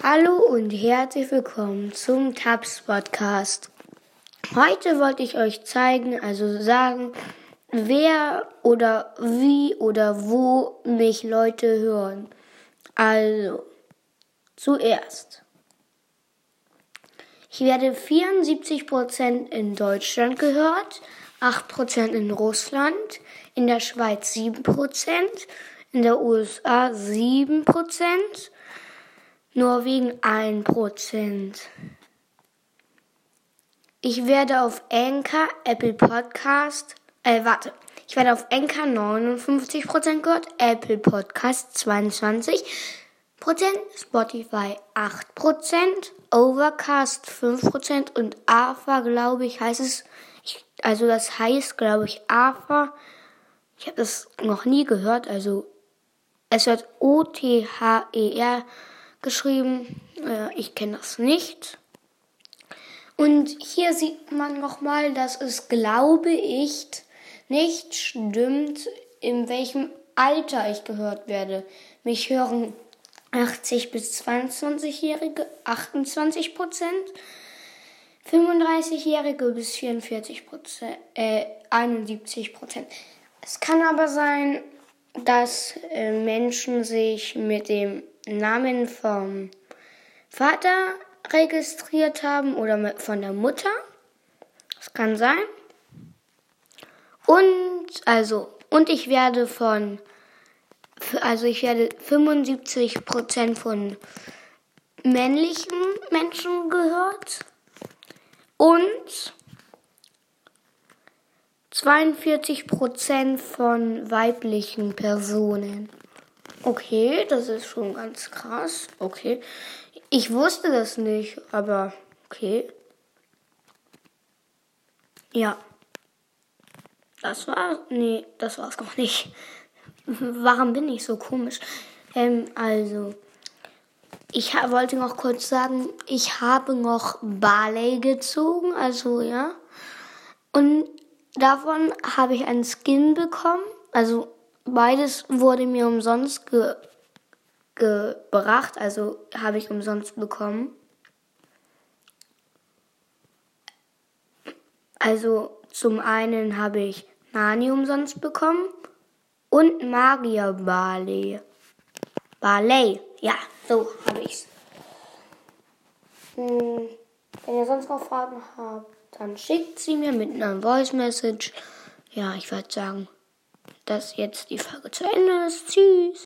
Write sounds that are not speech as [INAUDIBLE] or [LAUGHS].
Hallo und herzlich willkommen zum Tabs Podcast. Heute wollte ich euch zeigen, also sagen, wer oder wie oder wo mich Leute hören. Also, zuerst. Ich werde 74% in Deutschland gehört, 8% in Russland, in der Schweiz 7%, in der USA 7%, Norwegen 1%. Ich werde auf Anchor, Apple Podcast, äh, warte. Ich werde auf Anchor 59% gehört, Apple Podcast 22%, Spotify 8%, Overcast 5% und AFA, glaube ich, heißt es, ich, also das heißt, glaube ich, AFA. Ich habe das noch nie gehört, also es wird O-T-H-E-R geschrieben. Äh, ich kenne das nicht. Und hier sieht man nochmal, dass es, glaube ich, nicht stimmt, in welchem Alter ich gehört werde. Mich hören 80 bis 22-Jährige 28 Prozent, 35-Jährige bis 44 Prozent, äh, 71 Prozent. Es kann aber sein, dass äh, Menschen sich mit dem Namen vom Vater registriert haben oder von der Mutter. Das kann sein. Und also und ich werde von also ich werde 75% von männlichen Menschen gehört und 42% von weiblichen Personen. Okay, das ist schon ganz krass. Okay. Ich wusste das nicht, aber okay. Ja. Das war. Nee, das war's noch nicht. [LAUGHS] Warum bin ich so komisch? Ähm, also. Ich wollte noch kurz sagen, ich habe noch Barley gezogen, also ja. Und davon habe ich einen Skin bekommen. Also Beides wurde mir umsonst ge gebracht, also habe ich umsonst bekommen. Also zum einen habe ich Nani umsonst bekommen und Magier Barley. Barley, ja, so habe ich's. Hm, wenn ihr sonst noch Fragen habt, dann schickt sie mir mit einer Voice Message. Ja, ich würde sagen dass jetzt die Folge zu Ende ist. Tschüss.